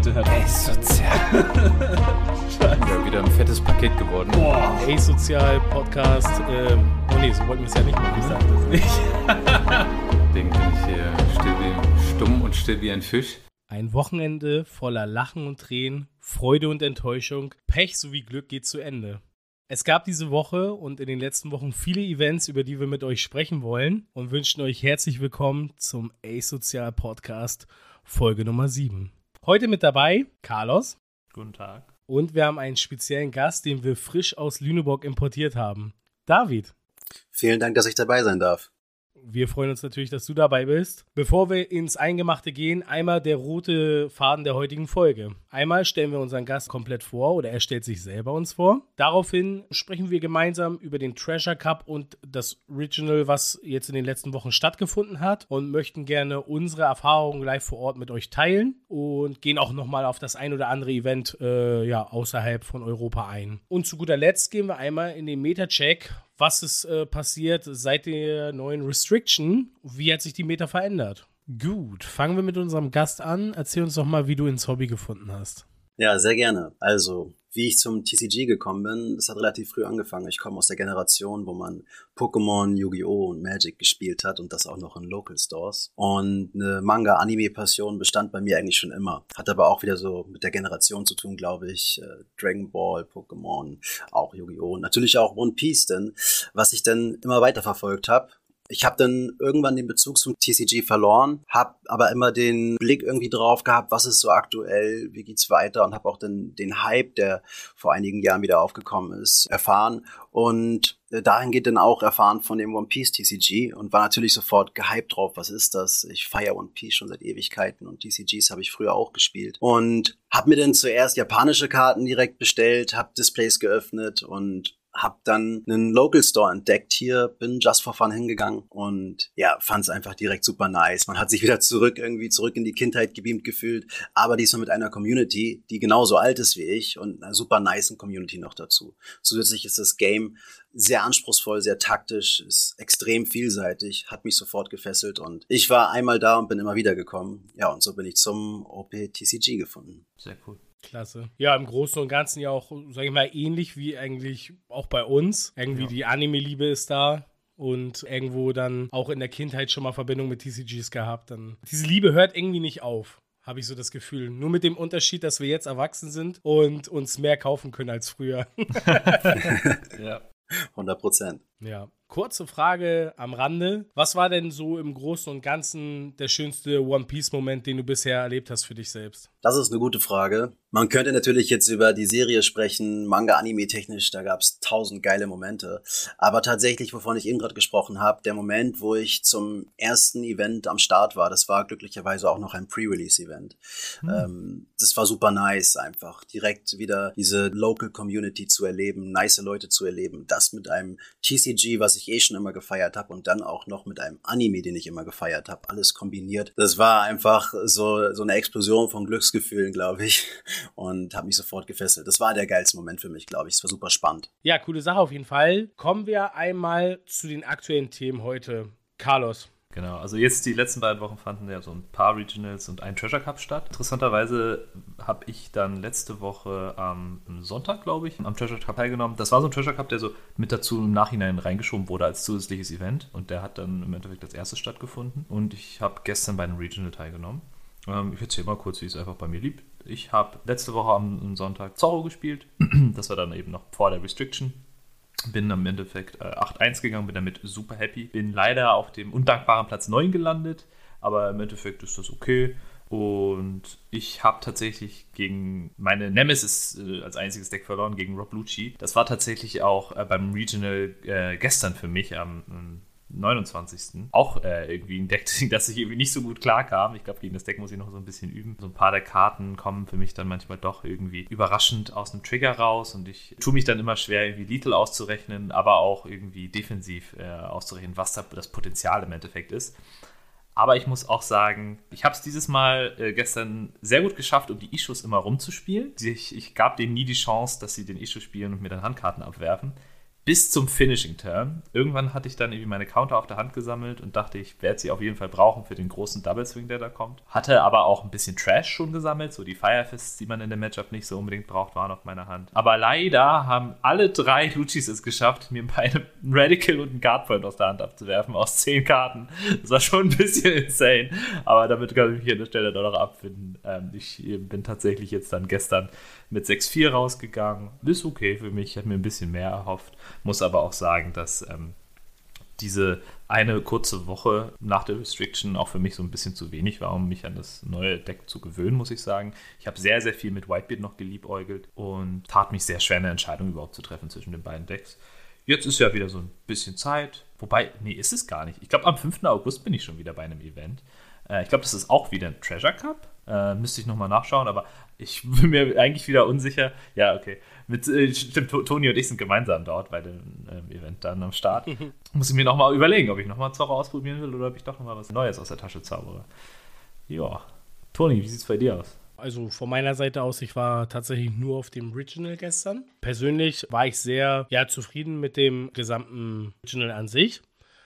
bitte hört Ey, sozial. ja, wieder ein fettes Paket geworden. Boah. Ey, sozial Podcast. Ähm, oh nee, so wollten wir es ja nicht machen. Ich sag das nicht. Deswegen bin ich hier still wie, stumm und still wie ein Fisch. Ein Wochenende voller Lachen und Tränen, Freude und Enttäuschung, Pech sowie Glück geht zu Ende. Es gab diese Woche und in den letzten Wochen viele Events, über die wir mit euch sprechen wollen und wünschen euch herzlich willkommen zum A-Sozial Podcast Folge Nummer 7. Heute mit dabei Carlos. Guten Tag. Und wir haben einen speziellen Gast, den wir frisch aus Lüneburg importiert haben. David. Vielen Dank, dass ich dabei sein darf. Wir freuen uns natürlich, dass du dabei bist. Bevor wir ins Eingemachte gehen, einmal der rote Faden der heutigen Folge. Einmal stellen wir unseren Gast komplett vor oder er stellt sich selber uns vor. Daraufhin sprechen wir gemeinsam über den Treasure Cup und das Regional, was jetzt in den letzten Wochen stattgefunden hat und möchten gerne unsere Erfahrungen live vor Ort mit euch teilen und gehen auch nochmal auf das ein oder andere Event äh, ja, außerhalb von Europa ein. Und zu guter Letzt gehen wir einmal in den Meta-Check, was ist äh, passiert seit der neuen Restriction? Wie hat sich die Meta verändert? Gut, fangen wir mit unserem Gast an. Erzähl uns doch mal, wie du ins Hobby gefunden hast. Ja, sehr gerne. Also, wie ich zum TCG gekommen bin, das hat relativ früh angefangen. Ich komme aus der Generation, wo man Pokémon, Yu-Gi-Oh! und Magic gespielt hat und das auch noch in Local Stores. Und eine Manga-Anime-Passion bestand bei mir eigentlich schon immer. Hat aber auch wieder so mit der Generation zu tun, glaube ich. Äh, Dragon Ball, Pokémon, auch Yu-Gi-Oh! und natürlich auch One Piece, denn was ich dann immer weiter verfolgt habe, ich habe dann irgendwann den Bezug zum TCG verloren, habe aber immer den Blick irgendwie drauf gehabt, was ist so aktuell, wie geht's weiter und habe auch dann den Hype, der vor einigen Jahren wieder aufgekommen ist, erfahren und äh, dahin geht dann auch erfahren von dem One Piece TCG und war natürlich sofort gehypt drauf, was ist das? Ich feiere One Piece schon seit Ewigkeiten und TCGs habe ich früher auch gespielt und habe mir dann zuerst japanische Karten direkt bestellt, habe Displays geöffnet und hab dann einen Local Store entdeckt hier, bin just for fun hingegangen und ja, fand es einfach direkt super nice. Man hat sich wieder zurück irgendwie zurück in die Kindheit gebeamt gefühlt, aber diesmal mit einer Community, die genauso alt ist wie ich und einer super nice Community noch dazu. Zusätzlich ist das Game sehr anspruchsvoll, sehr taktisch, ist extrem vielseitig, hat mich sofort gefesselt und ich war einmal da und bin immer wieder gekommen. Ja, und so bin ich zum OPTCG gefunden. Sehr cool. Klasse. Ja, im Großen und Ganzen ja auch, sag ich mal, ähnlich wie eigentlich auch bei uns. Irgendwie ja. die Anime-Liebe ist da und irgendwo dann auch in der Kindheit schon mal Verbindung mit TCGs gehabt. Dann diese Liebe hört irgendwie nicht auf habe ich so das Gefühl. Nur mit dem Unterschied, dass wir jetzt erwachsen sind und uns mehr kaufen können als früher. ja. 100 Prozent. Ja. Kurze Frage am Rande. Was war denn so im Großen und Ganzen der schönste One Piece-Moment, den du bisher erlebt hast für dich selbst? Das ist eine gute Frage. Man könnte natürlich jetzt über die Serie sprechen, Manga, Anime technisch, da gab es tausend geile Momente. Aber tatsächlich, wovon ich eben gerade gesprochen habe, der Moment, wo ich zum ersten Event am Start war, das war glücklicherweise auch noch ein Pre-Release-Event. Hm. Ähm, das war super nice, einfach direkt wieder diese Local Community zu erleben, nice Leute zu erleben. Das mit einem TCG, was ich eh schon immer gefeiert habe und dann auch noch mit einem Anime, den ich immer gefeiert habe, alles kombiniert. Das war einfach so, so eine Explosion von Glücksgefühlen, glaube ich und habe mich sofort gefesselt. Das war der geilste Moment für mich, glaube ich. Es war super spannend. Ja, coole Sache auf jeden Fall. Kommen wir einmal zu den aktuellen Themen heute. Carlos. Genau, also jetzt die letzten beiden Wochen fanden ja so ein paar Regionals und ein Treasure Cup statt. Interessanterweise habe ich dann letzte Woche am Sonntag, glaube ich, am Treasure Cup teilgenommen. Das war so ein Treasure Cup, der so mit dazu im Nachhinein reingeschoben wurde als zusätzliches Event und der hat dann im Endeffekt als erstes stattgefunden. Und ich habe gestern bei einem Regional teilgenommen. Ähm, ich erzähle mal kurz, wie es einfach bei mir lieb. Ich habe letzte Woche am Sonntag Zorro gespielt. das war dann eben noch vor der Restriction. Bin am Endeffekt äh, 8-1 gegangen, bin damit super happy. Bin leider auf dem undankbaren Platz 9 gelandet, aber im Endeffekt ist das okay. Und ich habe tatsächlich gegen meine Nemesis äh, als einziges Deck verloren, gegen Rob Lucci. Das war tatsächlich auch äh, beim Regional äh, gestern für mich am 29. Auch äh, irgendwie ein Deck, das ich irgendwie nicht so gut klar kam. Ich glaube, gegen das Deck muss ich noch so ein bisschen üben. So ein paar der Karten kommen für mich dann manchmal doch irgendwie überraschend aus dem Trigger raus und ich tue mich dann immer schwer, irgendwie Lethal auszurechnen, aber auch irgendwie defensiv äh, auszurechnen, was da das Potenzial im Endeffekt ist. Aber ich muss auch sagen, ich habe es dieses Mal äh, gestern sehr gut geschafft, um die Issues immer rumzuspielen. Ich, ich gab denen nie die Chance, dass sie den Issue spielen und mir dann Handkarten abwerfen bis zum Finishing Turn. Irgendwann hatte ich dann irgendwie meine Counter auf der Hand gesammelt und dachte, ich werde sie auf jeden Fall brauchen für den großen Double Swing, der da kommt. Hatte aber auch ein bisschen Trash schon gesammelt, so die Firefists, die man in dem Matchup nicht so unbedingt braucht, waren auf meiner Hand. Aber leider haben alle drei Luchis es geschafft, mir beide einen Radical und einen Guardpoint aus der Hand abzuwerfen, aus zehn Karten. Das war schon ein bisschen insane, aber damit kann ich mich an der Stelle doch noch abfinden. Ähm, ich bin tatsächlich jetzt dann gestern mit 6-4 rausgegangen. Ist okay für mich, ich habe mir ein bisschen mehr erhofft. Muss aber auch sagen, dass ähm, diese eine kurze Woche nach der Restriction auch für mich so ein bisschen zu wenig war, um mich an das neue Deck zu gewöhnen, muss ich sagen. Ich habe sehr, sehr viel mit Whitebeard noch geliebäugelt und tat mich sehr schwer, eine Entscheidung überhaupt zu treffen zwischen den beiden Decks. Jetzt ist ja wieder so ein bisschen Zeit. Wobei, nee, ist es gar nicht. Ich glaube, am 5. August bin ich schon wieder bei einem Event. Äh, ich glaube, das ist auch wieder ein Treasure Cup. Äh, müsste ich nochmal nachschauen, aber ich bin mir eigentlich wieder unsicher. Ja, okay. Mit, äh, stimmt, Toni und ich sind gemeinsam dort bei dem ähm, Event dann am Start. Muss ich mir nochmal überlegen, ob ich nochmal Zorro ausprobieren will oder ob ich doch nochmal was Neues aus der Tasche zaubere. Ja. Toni, wie sieht es bei dir aus? Also von meiner Seite aus, ich war tatsächlich nur auf dem Original gestern. Persönlich war ich sehr ja, zufrieden mit dem gesamten Original an sich.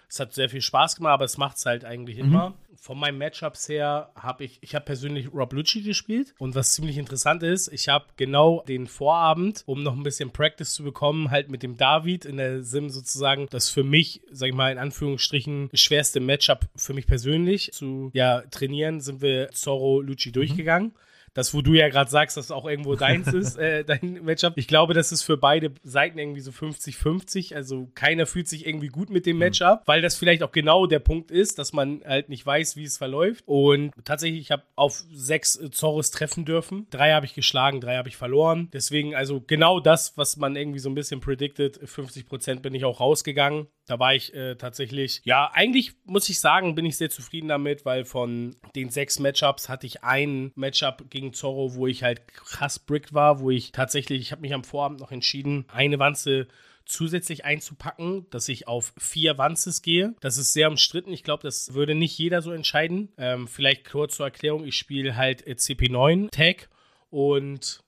Es hat sehr viel Spaß gemacht, aber es macht es halt eigentlich mhm. immer. Von meinen Matchups her habe ich, ich habe persönlich Rob Lucci gespielt und was ziemlich interessant ist, ich habe genau den Vorabend, um noch ein bisschen Practice zu bekommen, halt mit dem David in der Sim sozusagen, das für mich, sag ich mal in Anführungsstrichen, schwerste Matchup für mich persönlich zu ja, trainieren, sind wir Zorro Lucci mhm. durchgegangen das, wo du ja gerade sagst, dass auch irgendwo deins ist, äh, dein Matchup. Ich glaube, das ist für beide Seiten irgendwie so 50-50. Also keiner fühlt sich irgendwie gut mit dem mhm. Matchup, weil das vielleicht auch genau der Punkt ist, dass man halt nicht weiß, wie es verläuft. Und tatsächlich, ich habe auf sechs äh, Zorros treffen dürfen. Drei habe ich geschlagen, drei habe ich verloren. Deswegen, also genau das, was man irgendwie so ein bisschen predicted, 50% bin ich auch rausgegangen. Da war ich äh, tatsächlich, ja, eigentlich muss ich sagen, bin ich sehr zufrieden damit, weil von den sechs Matchups hatte ich ein Matchup gegen Zorro, wo ich halt krass bricked war, wo ich tatsächlich, ich habe mich am Vorabend noch entschieden, eine Wanze zusätzlich einzupacken, dass ich auf vier Wanzes gehe. Das ist sehr umstritten. Ich glaube, das würde nicht jeder so entscheiden. Ähm, vielleicht kurz zur Erklärung, ich spiele halt CP9 Tag und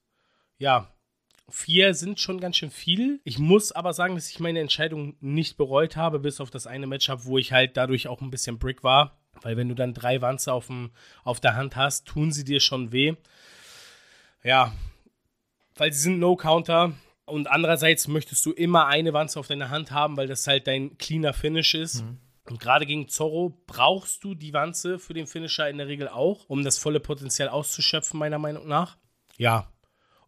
ja, Vier sind schon ganz schön viel. Ich muss aber sagen, dass ich meine Entscheidung nicht bereut habe, bis auf das eine Matchup, wo ich halt dadurch auch ein bisschen Brick war. Weil wenn du dann drei Wanze auf, dem, auf der Hand hast, tun sie dir schon weh. Ja, weil sie sind No-Counter. Und andererseits möchtest du immer eine Wanze auf deiner Hand haben, weil das halt dein cleaner Finish ist. Mhm. Und gerade gegen Zorro brauchst du die Wanze für den Finisher in der Regel auch, um das volle Potenzial auszuschöpfen, meiner Meinung nach. Ja,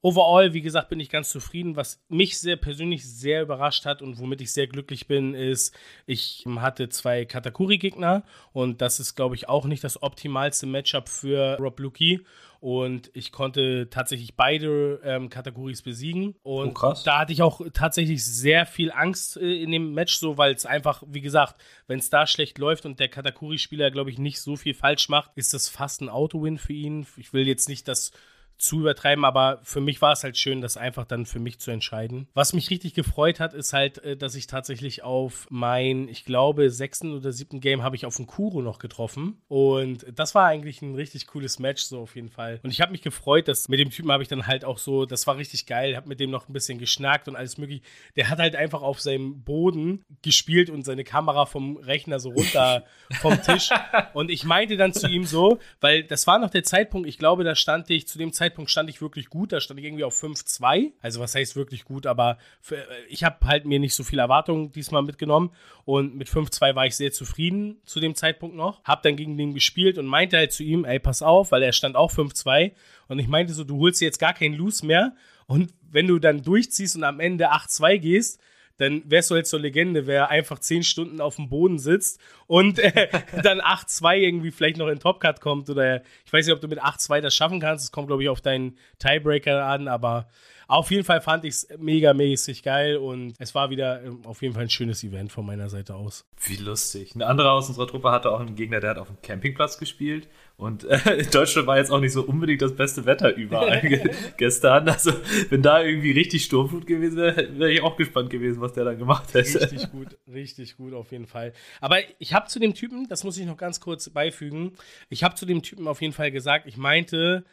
Overall, wie gesagt, bin ich ganz zufrieden. Was mich sehr persönlich sehr überrascht hat und womit ich sehr glücklich bin, ist, ich hatte zwei Katakuri-Gegner und das ist, glaube ich, auch nicht das optimalste Matchup für Rob Luki. Und ich konnte tatsächlich beide ähm, Kategories besiegen. Und oh, da hatte ich auch tatsächlich sehr viel Angst äh, in dem Match, so weil es einfach, wie gesagt, wenn es da schlecht läuft und der Katakuri-Spieler, glaube ich, nicht so viel falsch macht, ist das fast ein Auto-Win für ihn. Ich will jetzt nicht das zu übertreiben, aber für mich war es halt schön, das einfach dann für mich zu entscheiden. Was mich richtig gefreut hat, ist halt, äh, dass ich tatsächlich auf mein, ich glaube, sechsten oder siebten Game habe ich auf den Kuro noch getroffen. Und das war eigentlich ein richtig cooles Match, so auf jeden Fall. Und ich habe mich gefreut, dass mit dem Typen habe ich dann halt auch so, das war richtig geil, habe mit dem noch ein bisschen geschnackt und alles mögliche. Der hat halt einfach auf seinem Boden gespielt und seine Kamera vom Rechner so runter vom Tisch. Und ich meinte dann zu ihm so, weil das war noch der Zeitpunkt, ich glaube, da stand ich zu dem Zeitpunkt Zeitpunkt stand ich wirklich gut. Da stand ich irgendwie auf 5-2. Also was heißt wirklich gut, aber für, äh, ich habe halt mir nicht so viel Erwartungen diesmal mitgenommen. Und mit 5-2 war ich sehr zufrieden zu dem Zeitpunkt noch. Hab dann gegen den gespielt und meinte halt zu ihm, ey, pass auf, weil er stand auch 5-2. Und ich meinte so, du holst jetzt gar keinen Loose mehr. Und wenn du dann durchziehst und am Ende 8-2 gehst, dann wärst du halt zur Legende, wer einfach zehn Stunden auf dem Boden sitzt und äh, dann 8-2 irgendwie vielleicht noch in Topcut kommt oder ich weiß nicht, ob du mit 8-2 das schaffen kannst. Es kommt, glaube ich, auf deinen Tiebreaker an, aber auf jeden Fall fand ich es mega mäßig geil und es war wieder ähm, auf jeden Fall ein schönes Event von meiner Seite aus. Wie lustig. Ein anderer aus unserer Truppe hatte auch einen Gegner, der hat auf dem Campingplatz gespielt und äh, Deutschland war jetzt auch nicht so unbedingt das beste Wetter überall gestern. Also, wenn da irgendwie richtig Sturmflut gewesen wäre, wäre ich auch gespannt gewesen, was der dann gemacht hätte. Richtig gut, richtig gut auf jeden Fall. Aber ich habe zu dem Typen, das muss ich noch ganz kurz beifügen, ich habe zu dem Typen auf jeden Fall gesagt, ich meinte,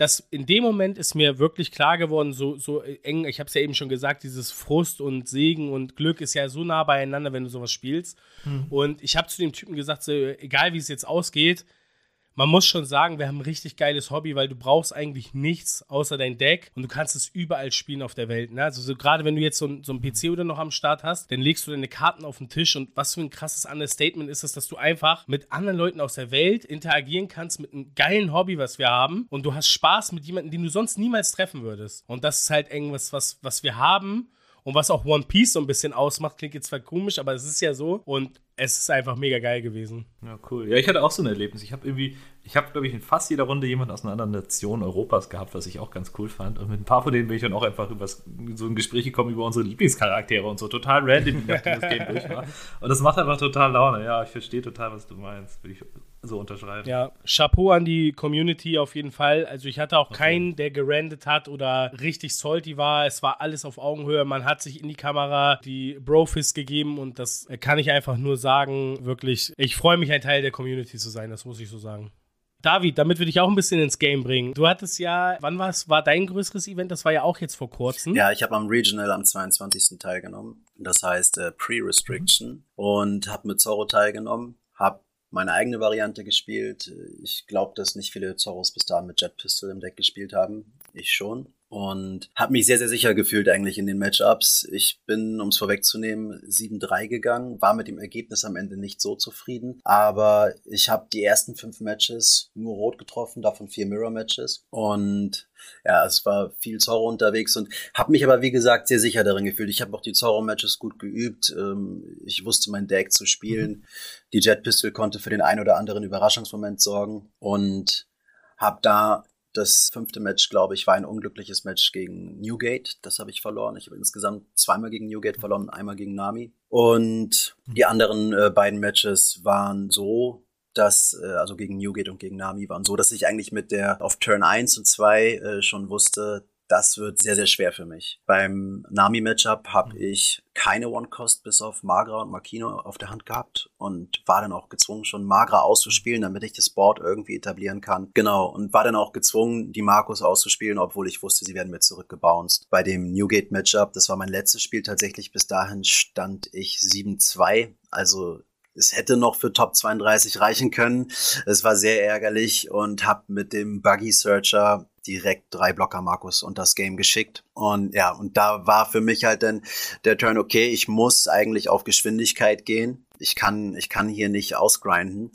dass in dem Moment ist mir wirklich klar geworden, so, so eng, ich habe es ja eben schon gesagt, dieses Frust und Segen und Glück ist ja so nah beieinander, wenn du sowas spielst. Mhm. Und ich habe zu dem Typen gesagt, so, egal wie es jetzt ausgeht, man muss schon sagen, wir haben ein richtig geiles Hobby, weil du brauchst eigentlich nichts außer dein Deck und du kannst es überall spielen auf der Welt. Ne? Also so, gerade wenn du jetzt so, ein, so ein PC oder noch am Start hast, dann legst du deine Karten auf den Tisch und was für ein krasses Understatement ist es, dass du einfach mit anderen Leuten aus der Welt interagieren kannst mit einem geilen Hobby, was wir haben und du hast Spaß mit jemandem, den du sonst niemals treffen würdest. Und das ist halt irgendwas, was, was wir haben und was auch One Piece so ein bisschen ausmacht, klingt jetzt zwar komisch, aber es ist ja so. Und es ist einfach mega geil gewesen. Ja, cool. Ja, ich hatte auch so ein Erlebnis. Ich habe irgendwie, ich habe, glaube ich, in fast jeder Runde jemanden aus einer anderen Nation Europas gehabt, was ich auch ganz cool fand. Und mit ein paar von denen bin ich dann auch einfach über so ein Gespräch gekommen über unsere Lieblingscharaktere und so. Total random, nachdem das Game durch war. Und das macht einfach total Laune. Ja, ich verstehe total, was du meinst. Würde ich so unterschreiben. Ja, Chapeau an die Community auf jeden Fall. Also ich hatte auch okay. keinen, der gerandet hat oder richtig salty war. Es war alles auf Augenhöhe. Man hat sich in die Kamera die Brofist gegeben und das kann ich einfach nur sagen. Wirklich, ich freue mich, ein Teil der Community zu sein. Das muss ich so sagen. David, damit würde ich auch ein bisschen ins Game bringen. Du hattest ja, wann war es, war dein größeres Event? Das war ja auch jetzt vor kurzem. Ja, ich habe am Regional am 22. teilgenommen. Das heißt äh, Pre-Restriction mhm. und habe mit Zorro teilgenommen. Habe meine eigene Variante gespielt. Ich glaube, dass nicht viele Zorros bis dahin mit Jet Pistol im Deck gespielt haben. Ich schon. Und habe mich sehr, sehr sicher gefühlt eigentlich in den Matchups. Ich bin, um es vorwegzunehmen, 7-3 gegangen, war mit dem Ergebnis am Ende nicht so zufrieden. Aber ich habe die ersten fünf Matches nur rot getroffen, davon vier Mirror-Matches. Und ja, es war viel Zorro unterwegs und habe mich aber, wie gesagt, sehr sicher darin gefühlt. Ich habe auch die Zorro-Matches gut geübt. Ähm, ich wusste mein Deck zu spielen. Mhm. Die Jet Pistol konnte für den ein oder anderen Überraschungsmoment sorgen und habe da das fünfte Match, glaube ich, war ein unglückliches Match gegen Newgate. Das habe ich verloren. Ich habe insgesamt zweimal gegen Newgate verloren, einmal gegen Nami. Und die anderen äh, beiden Matches waren so, dass, äh, also gegen Newgate und gegen Nami waren so, dass ich eigentlich mit der auf Turn 1 und 2 äh, schon wusste, das wird sehr, sehr schwer für mich. Beim Nami-Matchup habe mhm. ich keine One-Cost bis auf Magra und Makino auf der Hand gehabt und war dann auch gezwungen, schon Magra auszuspielen, damit ich das Board irgendwie etablieren kann. Genau, und war dann auch gezwungen, die Markus auszuspielen, obwohl ich wusste, sie werden mir zurückgebounced. Bei dem Newgate-Matchup, das war mein letztes Spiel tatsächlich, bis dahin stand ich 7-2, also es hätte noch für Top 32 reichen können. Es war sehr ärgerlich und habe mit dem Buggy Searcher direkt drei Blocker Markus und das Game geschickt. Und ja, und da war für mich halt dann der Turn, okay, ich muss eigentlich auf Geschwindigkeit gehen. Ich kann, ich kann hier nicht ausgrinden.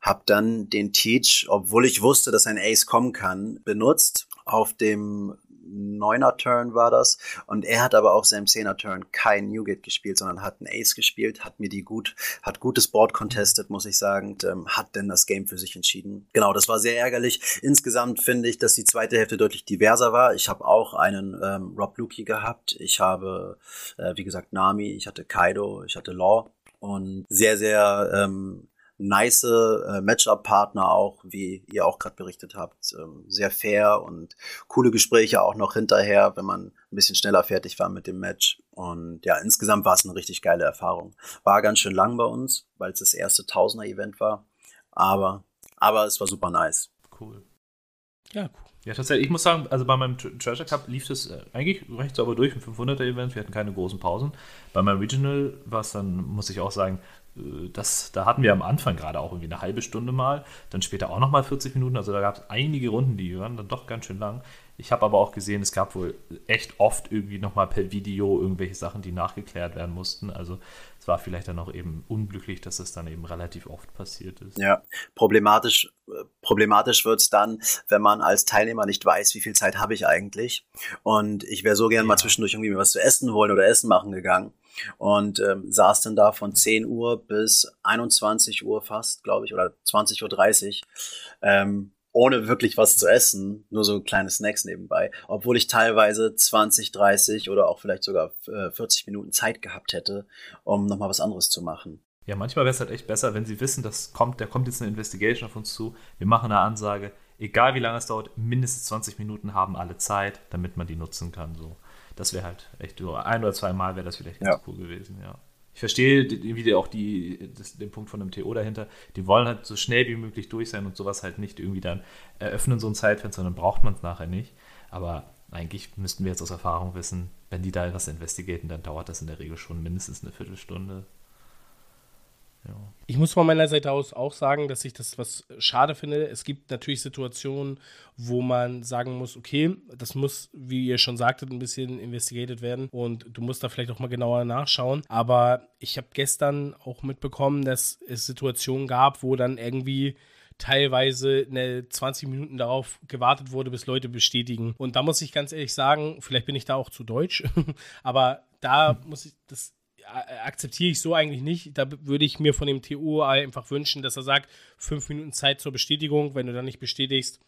Hab dann den Teach, obwohl ich wusste, dass ein Ace kommen kann, benutzt auf dem neuner Turn war das. Und er hat aber auf seinem Zehner Turn kein Newgate gespielt, sondern hat einen Ace gespielt, hat mir die gut, hat gutes Board contestet, muss ich sagen, und, ähm, hat denn das Game für sich entschieden. Genau, das war sehr ärgerlich. Insgesamt finde ich, dass die zweite Hälfte deutlich diverser war. Ich habe auch einen ähm, Rob Lukey gehabt. Ich habe, äh, wie gesagt, Nami, ich hatte Kaido, ich hatte Law und sehr, sehr ähm, nice äh, Matchup-Partner auch, wie ihr auch gerade berichtet habt. Ähm, sehr fair und coole Gespräche auch noch hinterher, wenn man ein bisschen schneller fertig war mit dem Match. Und ja, insgesamt war es eine richtig geile Erfahrung. War ganz schön lang bei uns, weil es das erste Tausender-Event war. Aber, aber es war super nice. Cool. Ja, cool. Ja, tatsächlich, ich muss sagen, also bei meinem Treasure Cup lief es äh, eigentlich recht sauber durch, ein 500er-Event, wir hatten keine großen Pausen. Bei meinem Regional war es dann, muss ich auch sagen, das, da hatten wir am Anfang gerade auch irgendwie eine halbe Stunde mal, dann später auch nochmal 40 Minuten. Also da gab es einige Runden, die waren dann doch ganz schön lang. Ich habe aber auch gesehen, es gab wohl echt oft irgendwie nochmal per Video irgendwelche Sachen, die nachgeklärt werden mussten. Also es war vielleicht dann auch eben unglücklich, dass es dann eben relativ oft passiert ist. Ja, problematisch, problematisch wird es dann, wenn man als Teilnehmer nicht weiß, wie viel Zeit habe ich eigentlich. Und ich wäre so gern ja. mal zwischendurch irgendwie was zu essen wollen oder Essen machen gegangen und ähm, saß dann da von 10 Uhr bis 21 Uhr fast, glaube ich, oder 20.30 Uhr, ähm, ohne wirklich was zu essen, nur so kleine Snacks nebenbei, obwohl ich teilweise 20, 30 oder auch vielleicht sogar äh, 40 Minuten Zeit gehabt hätte, um nochmal was anderes zu machen. Ja, manchmal wäre es halt echt besser, wenn sie wissen, dass kommt, da kommt jetzt eine Investigation auf uns zu, wir machen eine Ansage, egal wie lange es dauert, mindestens 20 Minuten haben alle Zeit, damit man die nutzen kann. So das wäre halt echt so ein oder zwei Mal wäre das vielleicht ganz ja. cool gewesen, ja. ich verstehe irgendwie auch die, das, den Punkt von dem TO dahinter. Die wollen halt so schnell wie möglich durch sein und sowas halt nicht irgendwie dann eröffnen, so ein Zeitfenster, dann braucht man es nachher nicht. Aber eigentlich müssten wir jetzt aus Erfahrung wissen, wenn die da was investigaten, dann dauert das in der Regel schon mindestens eine Viertelstunde. Ja. Ich muss von meiner Seite aus auch sagen, dass ich das was schade finde. Es gibt natürlich Situationen, wo man sagen muss, okay, das muss, wie ihr schon sagtet, ein bisschen investigated werden und du musst da vielleicht auch mal genauer nachschauen. Aber ich habe gestern auch mitbekommen, dass es Situationen gab, wo dann irgendwie teilweise eine 20 Minuten darauf gewartet wurde, bis Leute bestätigen. Und da muss ich ganz ehrlich sagen, vielleicht bin ich da auch zu deutsch, aber da muss ich das akzeptiere ich so eigentlich nicht. Da würde ich mir von dem TU einfach wünschen, dass er sagt, fünf Minuten Zeit zur Bestätigung. Wenn du dann nicht bestätigst,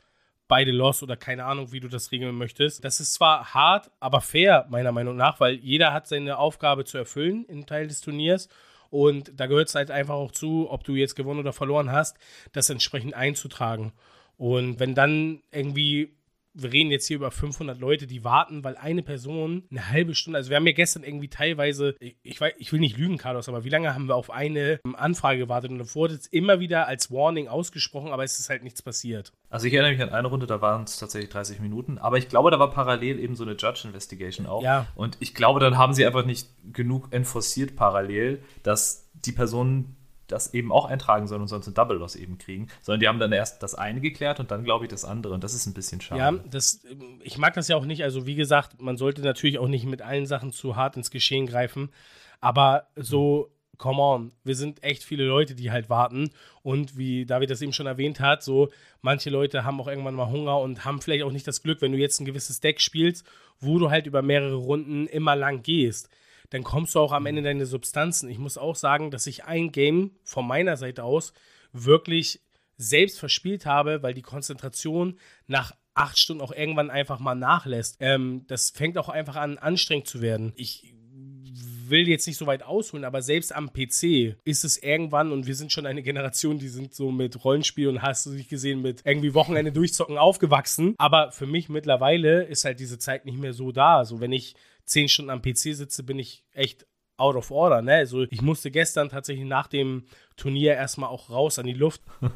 beide los oder keine Ahnung, wie du das regeln möchtest. Das ist zwar hart, aber fair, meiner Meinung nach, weil jeder hat seine Aufgabe zu erfüllen im Teil des Turniers. Und da gehört es halt einfach auch zu, ob du jetzt gewonnen oder verloren hast, das entsprechend einzutragen. Und wenn dann irgendwie wir reden jetzt hier über 500 Leute, die warten, weil eine Person eine halbe Stunde, also wir haben ja gestern irgendwie teilweise, ich, weiß, ich will nicht lügen, Carlos, aber wie lange haben wir auf eine Anfrage gewartet und da wurde es immer wieder als Warning ausgesprochen, aber es ist halt nichts passiert. Also ich erinnere mich an eine Runde, da waren es tatsächlich 30 Minuten, aber ich glaube, da war parallel eben so eine Judge Investigation auch. Ja. Und ich glaube, dann haben sie einfach nicht genug enforciert parallel, dass die Personen das eben auch eintragen sollen und sonst ein Double Loss eben kriegen, sondern die haben dann erst das eine geklärt und dann glaube ich das andere und das ist ein bisschen schade. Ja, das, ich mag das ja auch nicht. Also wie gesagt, man sollte natürlich auch nicht mit allen Sachen zu hart ins Geschehen greifen, aber so come on, wir sind echt viele Leute, die halt warten. Und wie David das eben schon erwähnt hat, so manche Leute haben auch irgendwann mal Hunger und haben vielleicht auch nicht das Glück, wenn du jetzt ein gewisses Deck spielst, wo du halt über mehrere Runden immer lang gehst dann kommst du auch am Ende deine Substanzen. Ich muss auch sagen, dass ich ein Game von meiner Seite aus wirklich selbst verspielt habe, weil die Konzentration nach acht Stunden auch irgendwann einfach mal nachlässt. Ähm, das fängt auch einfach an, anstrengend zu werden. Ich will jetzt nicht so weit ausholen, aber selbst am PC ist es irgendwann, und wir sind schon eine Generation, die sind so mit Rollenspiel und hast du dich gesehen, mit irgendwie Wochenende durchzocken aufgewachsen. Aber für mich mittlerweile ist halt diese Zeit nicht mehr so da. So, wenn ich zehn Stunden am PC sitze, bin ich echt out of order. Ne? Also ich musste gestern tatsächlich nach dem Turnier erstmal auch raus an die Luft.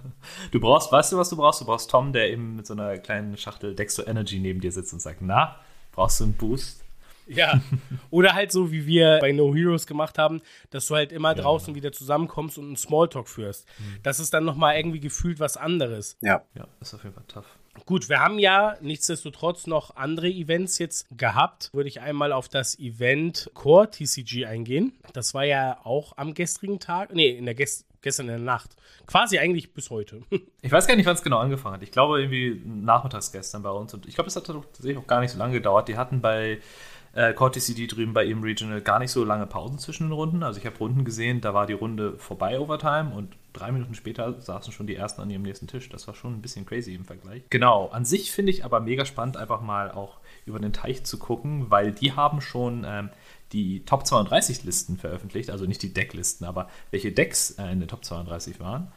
Du brauchst, weißt du, was du brauchst? Du brauchst Tom, der eben mit so einer kleinen Schachtel Dexo Energy neben dir sitzt und sagt, na, brauchst du einen Boost? Ja. Oder halt so, wie wir bei No Heroes gemacht haben, dass du halt immer ja. draußen wieder zusammenkommst und einen Smalltalk führst. Mhm. Das ist dann nochmal irgendwie gefühlt was anderes. Ja. Ja, ist auf jeden Fall tough. Gut, wir haben ja nichtsdestotrotz noch andere Events jetzt gehabt. Würde ich einmal auf das Event Core TCG eingehen. Das war ja auch am gestrigen Tag, nee, in der Gest gestern in der Nacht. Quasi eigentlich bis heute. Ich weiß gar nicht, wann es genau angefangen hat. Ich glaube irgendwie nachmittags gestern bei uns. Und ich glaube, es hat tatsächlich auch gar nicht so lange gedauert. Die hatten bei äh, Corti CD drüben bei ihm Regional gar nicht so lange Pausen zwischen den Runden. Also ich habe Runden gesehen, da war die Runde vorbei Overtime und drei Minuten später saßen schon die ersten an ihrem nächsten Tisch. Das war schon ein bisschen crazy im Vergleich. Genau, an sich finde ich aber mega spannend, einfach mal auch über den Teich zu gucken, weil die haben schon ähm, die Top 32 Listen veröffentlicht, also nicht die Decklisten, aber welche Decks äh, in den Top 32 waren.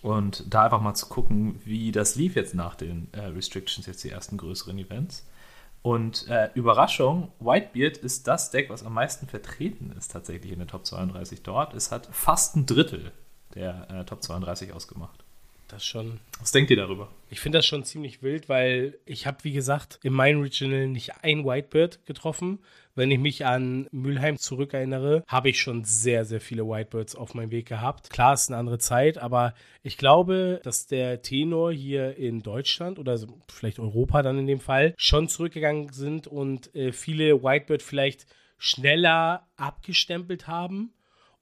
Und da einfach mal zu gucken, wie das lief jetzt nach den äh, Restrictions, jetzt die ersten größeren Events. Und äh, Überraschung, Whitebeard ist das Deck, was am meisten vertreten ist tatsächlich in der Top 32 dort. Es hat fast ein Drittel der äh, Top 32 ausgemacht. Das schon. Was denkt ihr darüber? Ich finde das schon ziemlich wild, weil ich habe, wie gesagt, in meinem Regional nicht ein Whitebird getroffen. Wenn ich mich an Mülheim zurückerinnere, habe ich schon sehr, sehr viele Whitebirds auf meinem Weg gehabt. Klar, es ist eine andere Zeit, aber ich glaube, dass der Tenor hier in Deutschland oder vielleicht Europa dann in dem Fall schon zurückgegangen sind und äh, viele Whitebird vielleicht schneller abgestempelt haben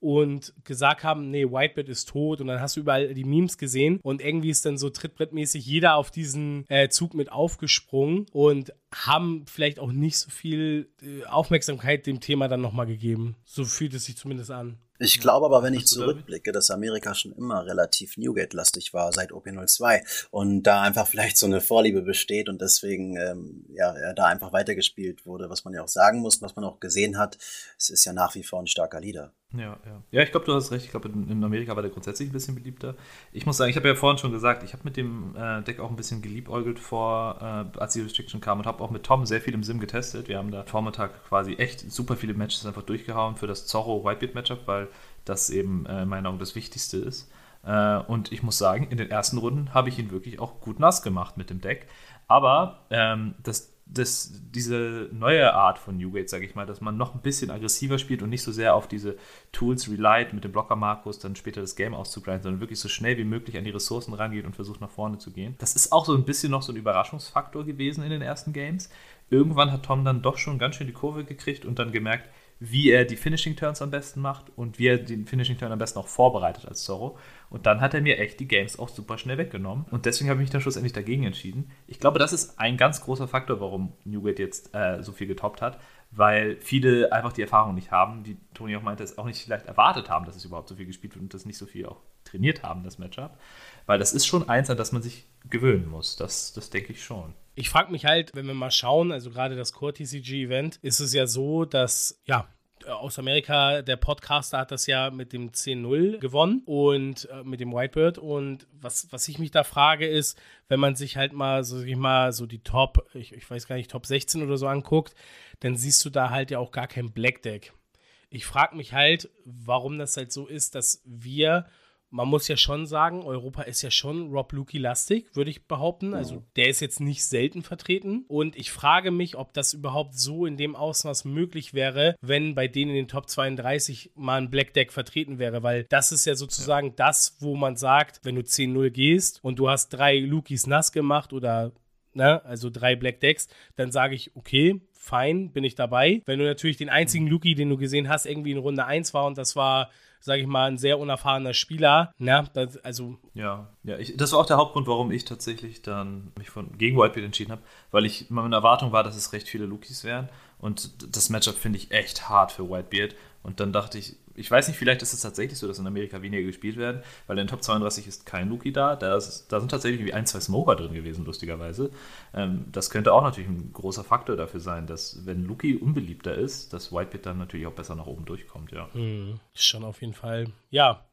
und gesagt haben, nee, Whitebird ist tot und dann hast du überall die Memes gesehen und irgendwie ist dann so trittbrettmäßig jeder auf diesen äh, Zug mit aufgesprungen und haben vielleicht auch nicht so viel äh, Aufmerksamkeit dem Thema dann nochmal gegeben. So fühlt es sich zumindest an. Ich glaube aber, wenn ich zurückblicke, dass Amerika schon immer relativ Newgate-lastig war seit OP02 und da einfach vielleicht so eine Vorliebe besteht und deswegen ähm, ja, da einfach weitergespielt wurde, was man ja auch sagen muss, was man auch gesehen hat, es ist ja nach wie vor ein starker Leader. Ja, ja. Ja, ich glaube, du hast recht. Ich glaube, in, Amerika war der grundsätzlich ein bisschen beliebter. Ich muss sagen, ich habe ja vorhin schon gesagt, ich habe mit dem äh, Deck auch ein bisschen geliebäugelt vor, äh, als die Restriction kam und habe auch mit Tom sehr viel im Sim getestet. Wir haben da Vormittag quasi echt super viele Matches einfach durchgehauen für das Zorro Whitebeard Matchup, weil weil das eben äh, in meinen Augen das Wichtigste ist. Äh, und ich muss sagen, in den ersten Runden habe ich ihn wirklich auch gut nass gemacht mit dem Deck. Aber ähm, das, das, diese neue Art von Newgate, sage ich mal, dass man noch ein bisschen aggressiver spielt und nicht so sehr auf diese Tools relied mit dem Blocker Markus dann später das Game auszugleichen, sondern wirklich so schnell wie möglich an die Ressourcen rangeht und versucht nach vorne zu gehen. Das ist auch so ein bisschen noch so ein Überraschungsfaktor gewesen in den ersten Games. Irgendwann hat Tom dann doch schon ganz schön die Kurve gekriegt und dann gemerkt, wie er die Finishing Turns am besten macht und wie er den Finishing Turn am besten auch vorbereitet als Zorro. Und dann hat er mir echt die Games auch super schnell weggenommen. Und deswegen habe ich mich dann schlussendlich dagegen entschieden. Ich glaube, das ist ein ganz großer Faktor, warum Newgate jetzt äh, so viel getoppt hat, weil viele einfach die Erfahrung nicht haben, wie Toni auch meinte, es auch nicht vielleicht erwartet haben, dass es überhaupt so viel gespielt wird und das nicht so viel auch trainiert haben, das Matchup. Weil das ist schon eins, an das man sich gewöhnen muss. Das, das denke ich schon. Ich frage mich halt, wenn wir mal schauen, also gerade das Core TCG Event, ist es ja so, dass, ja, aus Amerika, der Podcaster hat das ja mit dem 10-0 gewonnen und äh, mit dem Whitebird. Und was, was ich mich da frage, ist, wenn man sich halt mal so, ich mal, so die Top, ich, ich weiß gar nicht, Top 16 oder so anguckt, dann siehst du da halt ja auch gar kein Black Deck. Ich frage mich halt, warum das halt so ist, dass wir man muss ja schon sagen, Europa ist ja schon Rob Luki-lastig, würde ich behaupten. Also der ist jetzt nicht selten vertreten. Und ich frage mich, ob das überhaupt so in dem Ausmaß möglich wäre, wenn bei denen in den Top 32 mal ein Black Deck vertreten wäre. Weil das ist ja sozusagen ja. das, wo man sagt, wenn du 10-0 gehst und du hast drei Lukis nass gemacht oder Ne, also drei Black Decks, dann sage ich, okay, fein, bin ich dabei. Wenn du natürlich den einzigen Luki, den du gesehen hast, irgendwie in Runde 1 war und das war sage ich mal, ein sehr unerfahrener Spieler. Ne? Das, also ja, ja ich, das war auch der Hauptgrund, warum ich tatsächlich dann mich von, gegen Whitebeard entschieden habe, weil ich meine Erwartung war, dass es recht viele Lukis wären. Und das Matchup finde ich echt hart für Whitebeard. Und dann dachte ich, ich weiß nicht, vielleicht ist es tatsächlich so, dass in Amerika weniger gespielt werden, weil in den Top 32 ist kein Luki da. Da, ist, da sind tatsächlich wie ein, zwei Smoker drin gewesen, lustigerweise. Ähm, das könnte auch natürlich ein großer Faktor dafür sein, dass, wenn Luki unbeliebter ist, dass Whitebeard dann natürlich auch besser nach oben durchkommt, ja. Hm, schon auf jeden Fall. Ja.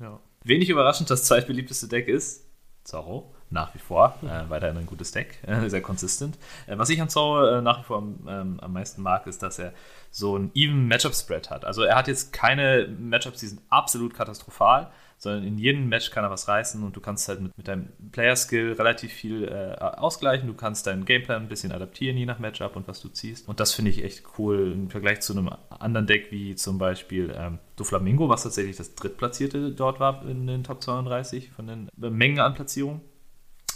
ja. Wenig überraschend, das zweitbeliebteste Deck ist Zorro nach wie vor. Äh, weiterhin ein gutes Deck, äh, sehr konsistent. Äh, was ich an Zorro äh, nach wie vor am, ähm, am meisten mag, ist, dass er so einen even Matchup-Spread hat. Also er hat jetzt keine Matchups, die sind absolut katastrophal, sondern in jedem Match kann er was reißen und du kannst halt mit, mit deinem Player-Skill relativ viel äh, ausgleichen. Du kannst deinen Gameplan ein bisschen adaptieren, je nach Matchup und was du ziehst. Und das finde ich echt cool im Vergleich zu einem anderen Deck wie zum Beispiel ähm, Doflamingo, was tatsächlich das drittplatzierte dort war in den Top 32 von den Mengen an Platzierungen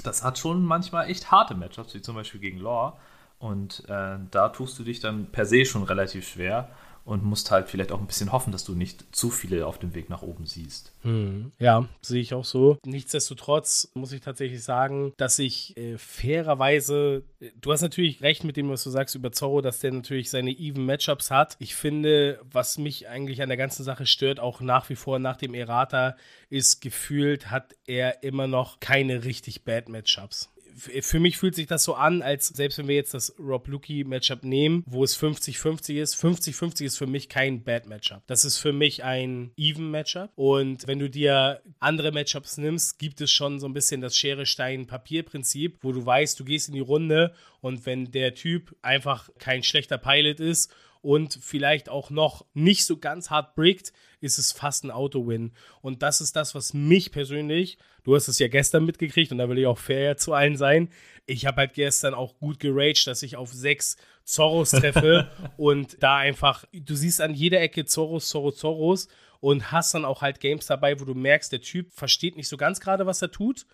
das hat schon manchmal echt harte Matchups, wie zum Beispiel gegen Law. Und äh, da tust du dich dann per se schon relativ schwer und musst halt vielleicht auch ein bisschen hoffen, dass du nicht zu viele auf dem Weg nach oben siehst. Hm, ja, sehe ich auch so. Nichtsdestotrotz muss ich tatsächlich sagen, dass ich äh, fairerweise, du hast natürlich recht mit dem, was du sagst über Zorro, dass der natürlich seine even Matchups hat. Ich finde, was mich eigentlich an der ganzen Sache stört, auch nach wie vor nach dem Errata, ist gefühlt hat er immer noch keine richtig Bad Matchups für mich fühlt sich das so an, als selbst wenn wir jetzt das Rob Luki Matchup nehmen, wo es 50-50 ist, 50-50 ist für mich kein Bad Matchup. Das ist für mich ein Even Matchup. Und wenn du dir andere Matchups nimmst, gibt es schon so ein bisschen das Schere, Stein, Papier Prinzip, wo du weißt, du gehst in die Runde und wenn der Typ einfach kein schlechter Pilot ist und vielleicht auch noch nicht so ganz hart brickt, ist es fast ein Auto-Win. Und das ist das, was mich persönlich, du hast es ja gestern mitgekriegt und da will ich auch fair zu allen sein. Ich habe halt gestern auch gut geraged, dass ich auf sechs Zorros treffe und da einfach, du siehst an jeder Ecke Zorros, Zorros, Zorros und hast dann auch halt Games dabei, wo du merkst, der Typ versteht nicht so ganz gerade, was er tut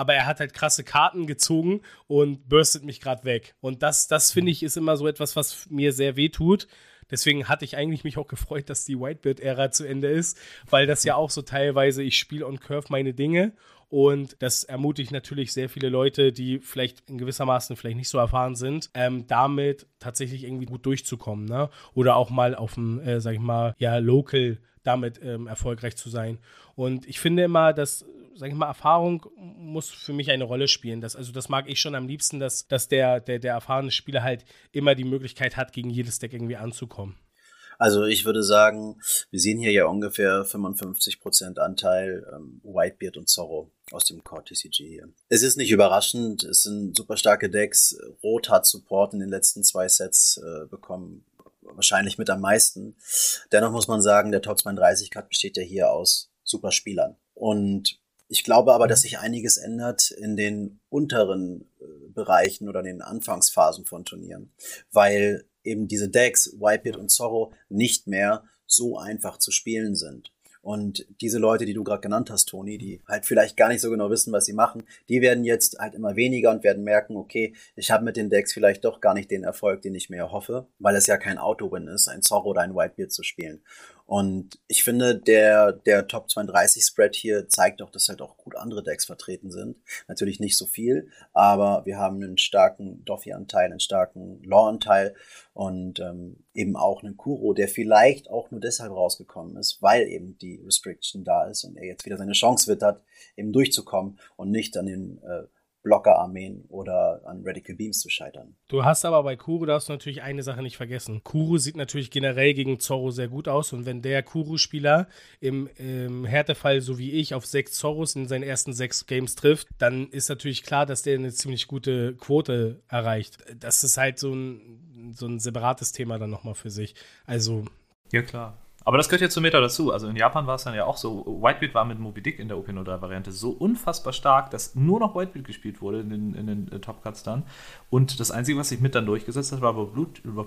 aber er hat halt krasse Karten gezogen und burstet mich gerade weg. Und das, das finde ich, ist immer so etwas, was mir sehr weh tut. Deswegen hatte ich eigentlich mich auch gefreut, dass die Whitebeard-Ära zu Ende ist, weil das ja auch so teilweise, ich spiele on Curve meine Dinge und das ermutigt natürlich sehr viele Leute, die vielleicht in gewissermaßen vielleicht nicht so erfahren sind, ähm, damit tatsächlich irgendwie gut durchzukommen. Ne? Oder auch mal auf dem, äh, sag ich mal, ja, Local damit ähm, erfolgreich zu sein. Und ich finde immer, dass sag ich mal, Erfahrung muss für mich eine Rolle spielen. Das, also das mag ich schon am liebsten, dass, dass der, der, der erfahrene Spieler halt immer die Möglichkeit hat, gegen jedes Deck irgendwie anzukommen. Also ich würde sagen, wir sehen hier ja ungefähr 55% Anteil ähm, Whitebeard und Zorro aus dem Core TCG hier. Es ist nicht überraschend, es sind super starke Decks. Rot hat Support in den letzten zwei Sets äh, bekommen wahrscheinlich mit am meisten. Dennoch muss man sagen, der Top 32 Cut besteht ja hier aus super Spielern. Und ich glaube aber, dass sich einiges ändert in den unteren äh, Bereichen oder in den Anfangsphasen von Turnieren, weil eben diese Decks, Whitebeard und Zorro, nicht mehr so einfach zu spielen sind. Und diese Leute, die du gerade genannt hast, Toni, die halt vielleicht gar nicht so genau wissen, was sie machen, die werden jetzt halt immer weniger und werden merken, okay, ich habe mit den Decks vielleicht doch gar nicht den Erfolg, den ich mir erhoffe, weil es ja kein Auto-Win ist, ein Zorro oder ein Whitebeard zu spielen. Und ich finde, der, der Top 32 Spread hier zeigt auch, dass halt auch gut andere Decks vertreten sind. Natürlich nicht so viel, aber wir haben einen starken Doffy-Anteil, einen starken Law-Anteil und ähm, eben auch einen Kuro, der vielleicht auch nur deshalb rausgekommen ist, weil eben die Restriction da ist und er jetzt wieder seine Chance wittert, eben durchzukommen und nicht an den äh, Blockerarmeen oder an Radical Beams zu scheitern. Du hast aber bei Kuro darfst du natürlich eine Sache nicht vergessen. Kuro sieht natürlich generell gegen Zorro sehr gut aus und wenn der Kuro-Spieler im, im Härtefall, so wie ich, auf sechs Zorros in seinen ersten sechs Games trifft, dann ist natürlich klar, dass der eine ziemlich gute Quote erreicht. Das ist halt so ein, so ein separates Thema dann nochmal für sich. Also. Ja, klar. Aber das gehört ja zum Meta dazu. Also in Japan war es dann ja auch so, Whitebeard war mit Moby Dick in der OP03-Variante so unfassbar stark, dass nur noch Whitebeard gespielt wurde in den, in den äh, Top Cuts dann. Und das Einzige, was sich mit dann durchgesetzt hat, war Rob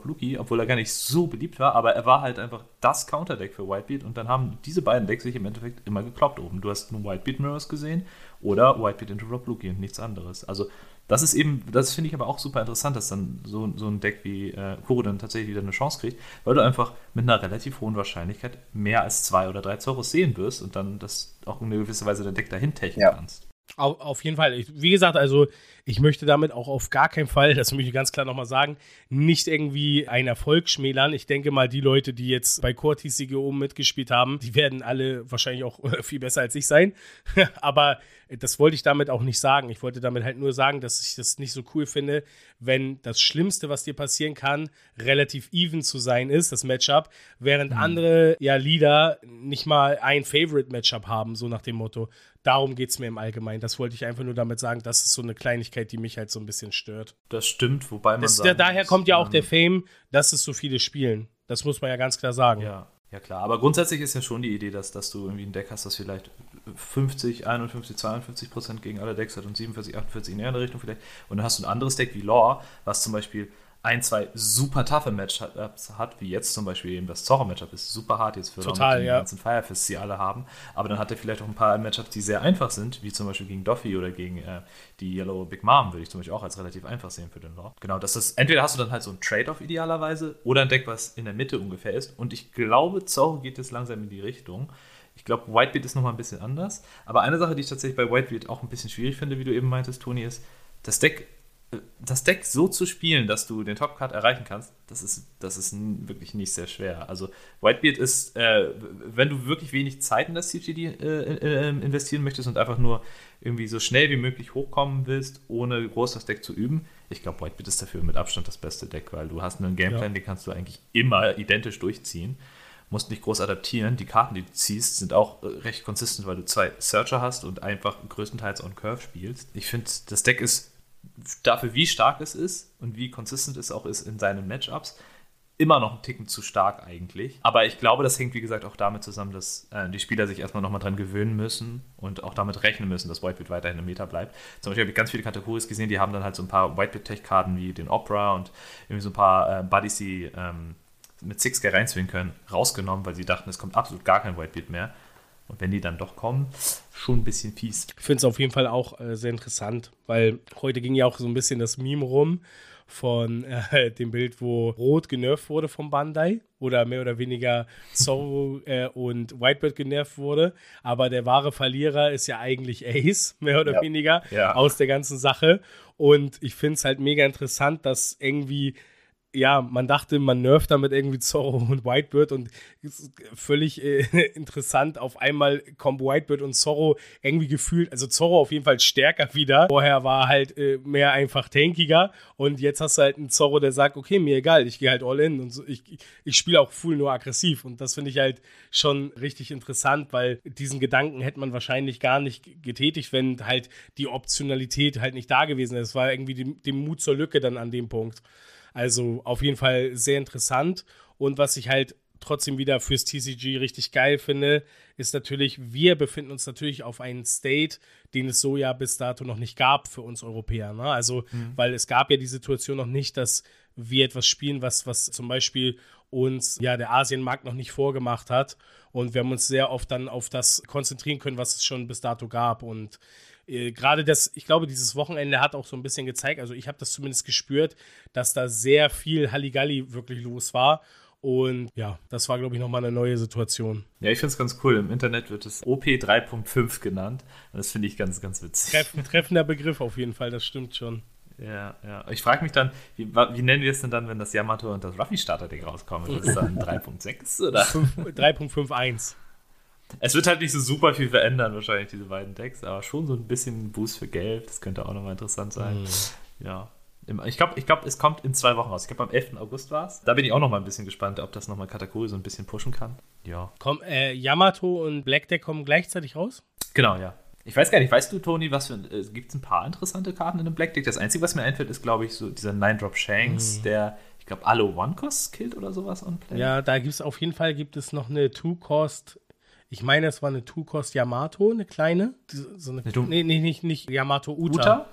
Luki, obwohl er gar nicht so beliebt war, aber er war halt einfach das Counterdeck für Whitebeard und dann haben diese beiden Decks sich im Endeffekt immer gekloppt oben. Du hast nur Whitebeard Mirrors gesehen oder Whitebeard into Rob Luki und nichts anderes. Also das ist eben, das finde ich aber auch super interessant, dass dann so, so ein Deck wie äh, Kuro dann tatsächlich wieder eine Chance kriegt, weil du einfach mit einer relativ hohen Wahrscheinlichkeit mehr als zwei oder drei Zoros sehen wirst und dann das auch in gewisser Weise dein Deck dahin techen ja. kannst. Auf, auf jeden Fall. Ich, wie gesagt, also ich möchte damit auch auf gar keinen Fall, das möchte ich ganz klar nochmal sagen, nicht irgendwie einen Erfolg schmälern. Ich denke mal, die Leute, die jetzt bei Core TCG oben mitgespielt haben, die werden alle wahrscheinlich auch viel besser als ich sein. Aber das wollte ich damit auch nicht sagen. Ich wollte damit halt nur sagen, dass ich das nicht so cool finde, wenn das Schlimmste, was dir passieren kann, relativ even zu sein ist, das Matchup, während mhm. andere ja Leader nicht mal ein Favorite-Matchup haben, so nach dem Motto. Darum geht es mir im Allgemeinen. Das wollte ich einfach nur damit sagen, das ist so eine Kleinigkeit, die mich halt so ein bisschen stört. Das stimmt, wobei man. Das, der, daher kommt ja auch der Fame, dass es so viele spielen. Das muss man ja ganz klar sagen. Ja. Ja klar, aber grundsätzlich ist ja schon die Idee, dass, dass du irgendwie ein Deck hast, das vielleicht 50, 51, 52 Prozent gegen alle Decks hat und 47, 48 in der Richtung vielleicht. Und dann hast du ein anderes Deck wie Law, was zum Beispiel ein, zwei super toughe Matchups hat, wie jetzt zum Beispiel eben das Zorro-Matchup ist super hart jetzt für Total, die ja. ganzen Firefists, die alle haben. Aber dann hat er vielleicht auch ein paar Matchups, die sehr einfach sind, wie zum Beispiel gegen Doffy oder gegen äh, die Yellow Big Mom, würde ich zum Beispiel auch als relativ einfach sehen für den Law. Genau, das ist, entweder hast du dann halt so ein Trade-off idealerweise oder ein Deck, was in der Mitte ungefähr ist. Und ich glaube, Zorro geht jetzt langsam in die Richtung. Ich glaube, Whitebeard ist nochmal ein bisschen anders. Aber eine Sache, die ich tatsächlich bei Whitebeard auch ein bisschen schwierig finde, wie du eben meintest, Toni, ist, das Deck das Deck so zu spielen, dass du den Top-Card erreichen kannst, das ist, das ist wirklich nicht sehr schwer. Also Whitebeard ist, äh, wenn du wirklich wenig Zeit in das CGD äh, äh, investieren möchtest und einfach nur irgendwie so schnell wie möglich hochkommen willst, ohne groß das Deck zu üben, ich glaube, Whitebeard ist dafür mit Abstand das beste Deck, weil du hast einen Gameplan, ja. den kannst du eigentlich immer identisch durchziehen. Musst nicht groß adaptieren. Die Karten, die du ziehst, sind auch äh, recht konsistent, weil du zwei Searcher hast und einfach größtenteils on Curve spielst. Ich finde, das Deck ist dafür, wie stark es ist und wie konsistent es auch ist in seinen Matchups, immer noch ein Ticken zu stark eigentlich. Aber ich glaube, das hängt, wie gesagt, auch damit zusammen, dass äh, die Spieler sich erstmal nochmal dran gewöhnen müssen und auch damit rechnen müssen, dass Whitebeard weiterhin im Meta bleibt. Zum Beispiel habe ich ganz viele Kategorien gesehen, die haben dann halt so ein paar Whitebeard-Tech-Karten wie den Opera und irgendwie so ein paar äh, Buddies, die ähm, mit 6K reinzwingen können, rausgenommen, weil sie dachten, es kommt absolut gar kein Whitebeard mehr. Und wenn die dann doch kommen, schon ein bisschen fies. Ich finde es auf jeden Fall auch äh, sehr interessant, weil heute ging ja auch so ein bisschen das Meme rum von äh, dem Bild, wo Rot genervt wurde vom Bandai oder mehr oder weniger Zorro äh, und Whitebird genervt wurde. Aber der wahre Verlierer ist ja eigentlich Ace, mehr oder ja. weniger, ja. aus der ganzen Sache. Und ich finde es halt mega interessant, dass irgendwie ja, man dachte, man nervt damit irgendwie Zorro und Whitebird und ist völlig äh, interessant. Auf einmal kommen Whitebird und Zorro irgendwie gefühlt, also Zorro auf jeden Fall stärker wieder. Vorher war halt äh, mehr einfach tankiger und jetzt hast du halt einen Zorro, der sagt, okay, mir egal, ich gehe halt all in und so, ich, ich spiele auch full nur aggressiv und das finde ich halt schon richtig interessant, weil diesen Gedanken hätte man wahrscheinlich gar nicht getätigt, wenn halt die Optionalität halt nicht da gewesen ist. Es war irgendwie die Mut zur Lücke dann an dem Punkt. Also auf jeden Fall sehr interessant. Und was ich halt trotzdem wieder fürs TCG richtig geil finde, ist natürlich, wir befinden uns natürlich auf einem State, den es so ja bis dato noch nicht gab für uns Europäer. Ne? Also, mhm. weil es gab ja die Situation noch nicht, dass wir etwas spielen, was, was zum Beispiel uns ja der Asienmarkt noch nicht vorgemacht hat. Und wir haben uns sehr oft dann auf das konzentrieren können, was es schon bis dato gab. Und äh, gerade das, ich glaube, dieses Wochenende hat auch so ein bisschen gezeigt, also ich habe das zumindest gespürt, dass da sehr viel Halligalli wirklich los war. Und ja, das war, glaube ich, nochmal eine neue Situation. Ja, ich finde es ganz cool. Im Internet wird es OP 3.5 genannt. Und das finde ich ganz, ganz witzig. Treff, treffender Begriff auf jeden Fall, das stimmt schon. Ja, ja. Ich frage mich dann, wie, wie, nennen wir es denn dann, wenn das Yamato und das Ruffy-Starter-Ding rauskommen? Ist das dann 3.6 oder? 3.51. Es wird halt nicht so super viel verändern, wahrscheinlich, diese beiden Decks, aber schon so ein bisschen Boost für Gelb. Das könnte auch nochmal interessant sein. Mhm. Ja. Ich glaube, ich glaub, es kommt in zwei Wochen raus. Ich glaube, am 11. August war es. Da bin ich auch noch mal ein bisschen gespannt, ob das nochmal Katakuri so ein bisschen pushen kann. Ja. Komm, äh, Yamato und Black Deck kommen gleichzeitig raus? Genau, ja. Ich weiß gar nicht, weißt du, Toni, was für äh, gibt es ein paar interessante Karten in dem Black Deck? Das Einzige, was mir einfällt, ist, glaube ich, so dieser Nine-Drop Shanks, mhm. der, ich glaube, alle One-Cost killt oder sowas on Play. Ja, da gibt es auf jeden Fall gibt es noch eine Two-Cost ich meine, es war eine Two-Cost Yamato, eine kleine. So eine, eine nee, nee, nicht, nicht Yamato Uta. Uta?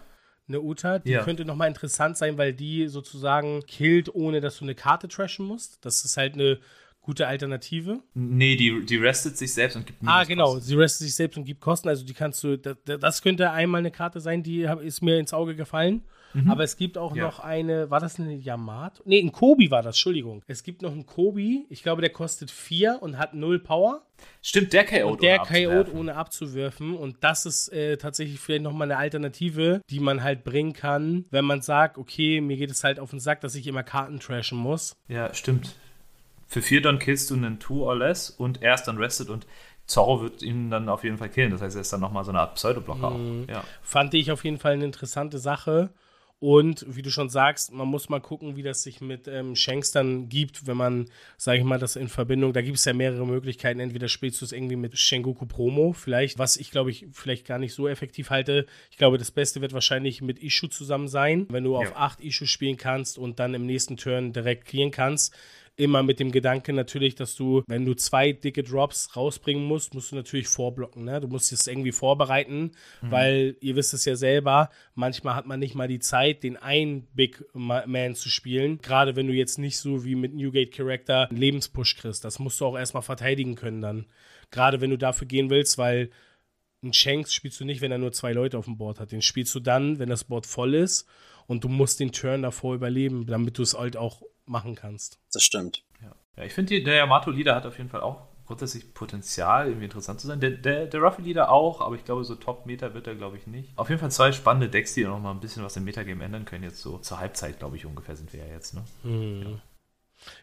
Eine Uta, die ja. könnte nochmal interessant sein, weil die sozusagen killt, ohne dass du eine Karte trashen musst. Das ist halt eine gute Alternative. Nee, die, die restet sich selbst und gibt Ah, genau, sie restet sich selbst und gibt Kosten. Also die kannst du, das, das könnte einmal eine Karte sein, die ist mir ins Auge gefallen. Mhm. Aber es gibt auch ja. noch eine, war das eine Yamato? Nee, ein Kobi war das, Entschuldigung. Es gibt noch einen Kobi, ich glaube, der kostet 4 und hat 0 Power. Stimmt, der KO't und Der KO't ohne abzuwerfen. Und das ist äh, tatsächlich vielleicht nochmal eine Alternative, die man halt bringen kann, wenn man sagt, okay, mir geht es halt auf den Sack, dass ich immer Karten trashen muss. Ja, stimmt. Für 4 dann killst du einen 2 or less und er ist dann rested und Zorro wird ihn dann auf jeden Fall killen. Das heißt, er ist dann nochmal so eine Art Pseudoblocker mhm. auch. Ja. Fand ich auf jeden Fall eine interessante Sache. Und wie du schon sagst, man muss mal gucken, wie das sich mit ähm, Shanks dann gibt, wenn man, sage ich mal, das in Verbindung, da gibt es ja mehrere Möglichkeiten. Entweder spielst du es irgendwie mit Shengoku Promo, vielleicht, was ich glaube ich vielleicht gar nicht so effektiv halte. Ich glaube, das Beste wird wahrscheinlich mit Ishu zusammen sein, wenn du ja. auf 8 Ishu spielen kannst und dann im nächsten Turn direkt clearen kannst immer mit dem Gedanken natürlich, dass du, wenn du zwei dicke Drops rausbringen musst, musst du natürlich vorblocken. Ne? Du musst es irgendwie vorbereiten, mhm. weil ihr wisst es ja selber, manchmal hat man nicht mal die Zeit, den einen Big Man zu spielen. Gerade wenn du jetzt nicht so wie mit Newgate Character einen Lebenspush kriegst. Das musst du auch erstmal verteidigen können dann. Gerade wenn du dafür gehen willst, weil einen Shanks spielst du nicht, wenn er nur zwei Leute auf dem Board hat. Den spielst du dann, wenn das Board voll ist und du musst den Turn davor überleben, damit du es halt auch machen kannst. Das stimmt. Ja, ja ich finde, der Yamato-Leader hat auf jeden Fall auch grundsätzlich Potenzial, irgendwie interessant zu sein. Der, der, der Ruffy-Leader auch, aber ich glaube, so Top-Meta wird er, glaube ich, nicht. Auf jeden Fall zwei spannende Decks, die noch mal ein bisschen was im Metagame ändern können. Jetzt so zur Halbzeit, glaube ich, ungefähr sind wir ja jetzt. Ne? Hm. Ja.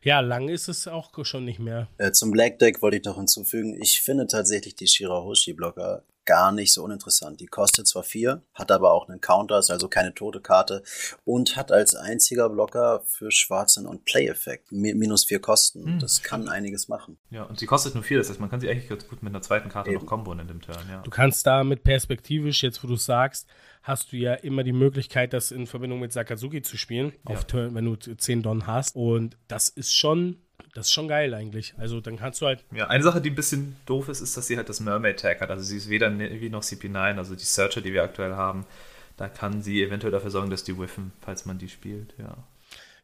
Ja, lang ist es auch schon nicht mehr. Äh, zum Black Deck wollte ich noch hinzufügen. Ich finde tatsächlich die Shirahoshi-Blocker gar nicht so uninteressant. Die kostet zwar vier, hat aber auch einen Counter, ist also keine tote Karte und hat als einziger Blocker für Schwarzen und Play-Effekt minus vier Kosten. Hm. Das kann einiges machen. Ja, und sie kostet nur vier, das heißt, man kann sie eigentlich ganz gut mit einer zweiten Karte Eben. noch kombon in dem Turn. Ja. Du kannst da mit perspektivisch, jetzt wo du sagst, hast du ja immer die Möglichkeit, das in Verbindung mit Sakazuki zu spielen, ja. Turn, wenn du 10 Don hast. Und das ist schon das ist schon geil eigentlich. Also dann kannst du halt. Ja, eine Sache, die ein bisschen doof ist, ist, dass sie halt das Mermaid Tag hat. Also sie ist weder wie noch CP9, also die Searcher, die wir aktuell haben. Da kann sie eventuell dafür sorgen, dass die whiffen, falls man die spielt, ja.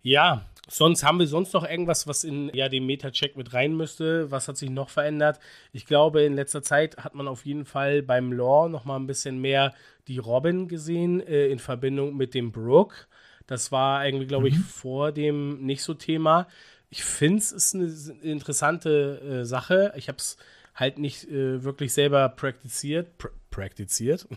Ja, sonst haben wir sonst noch irgendwas, was in ja, den Meta-Check mit rein müsste. Was hat sich noch verändert? Ich glaube, in letzter Zeit hat man auf jeden Fall beim Lore noch mal ein bisschen mehr die Robin gesehen äh, in Verbindung mit dem Brook. Das war irgendwie, glaube ich, mhm. vor dem nicht so Thema. Ich finde es ist eine interessante äh, Sache. Ich habe es halt nicht äh, wirklich selber praktiziert. Pr praktiziert.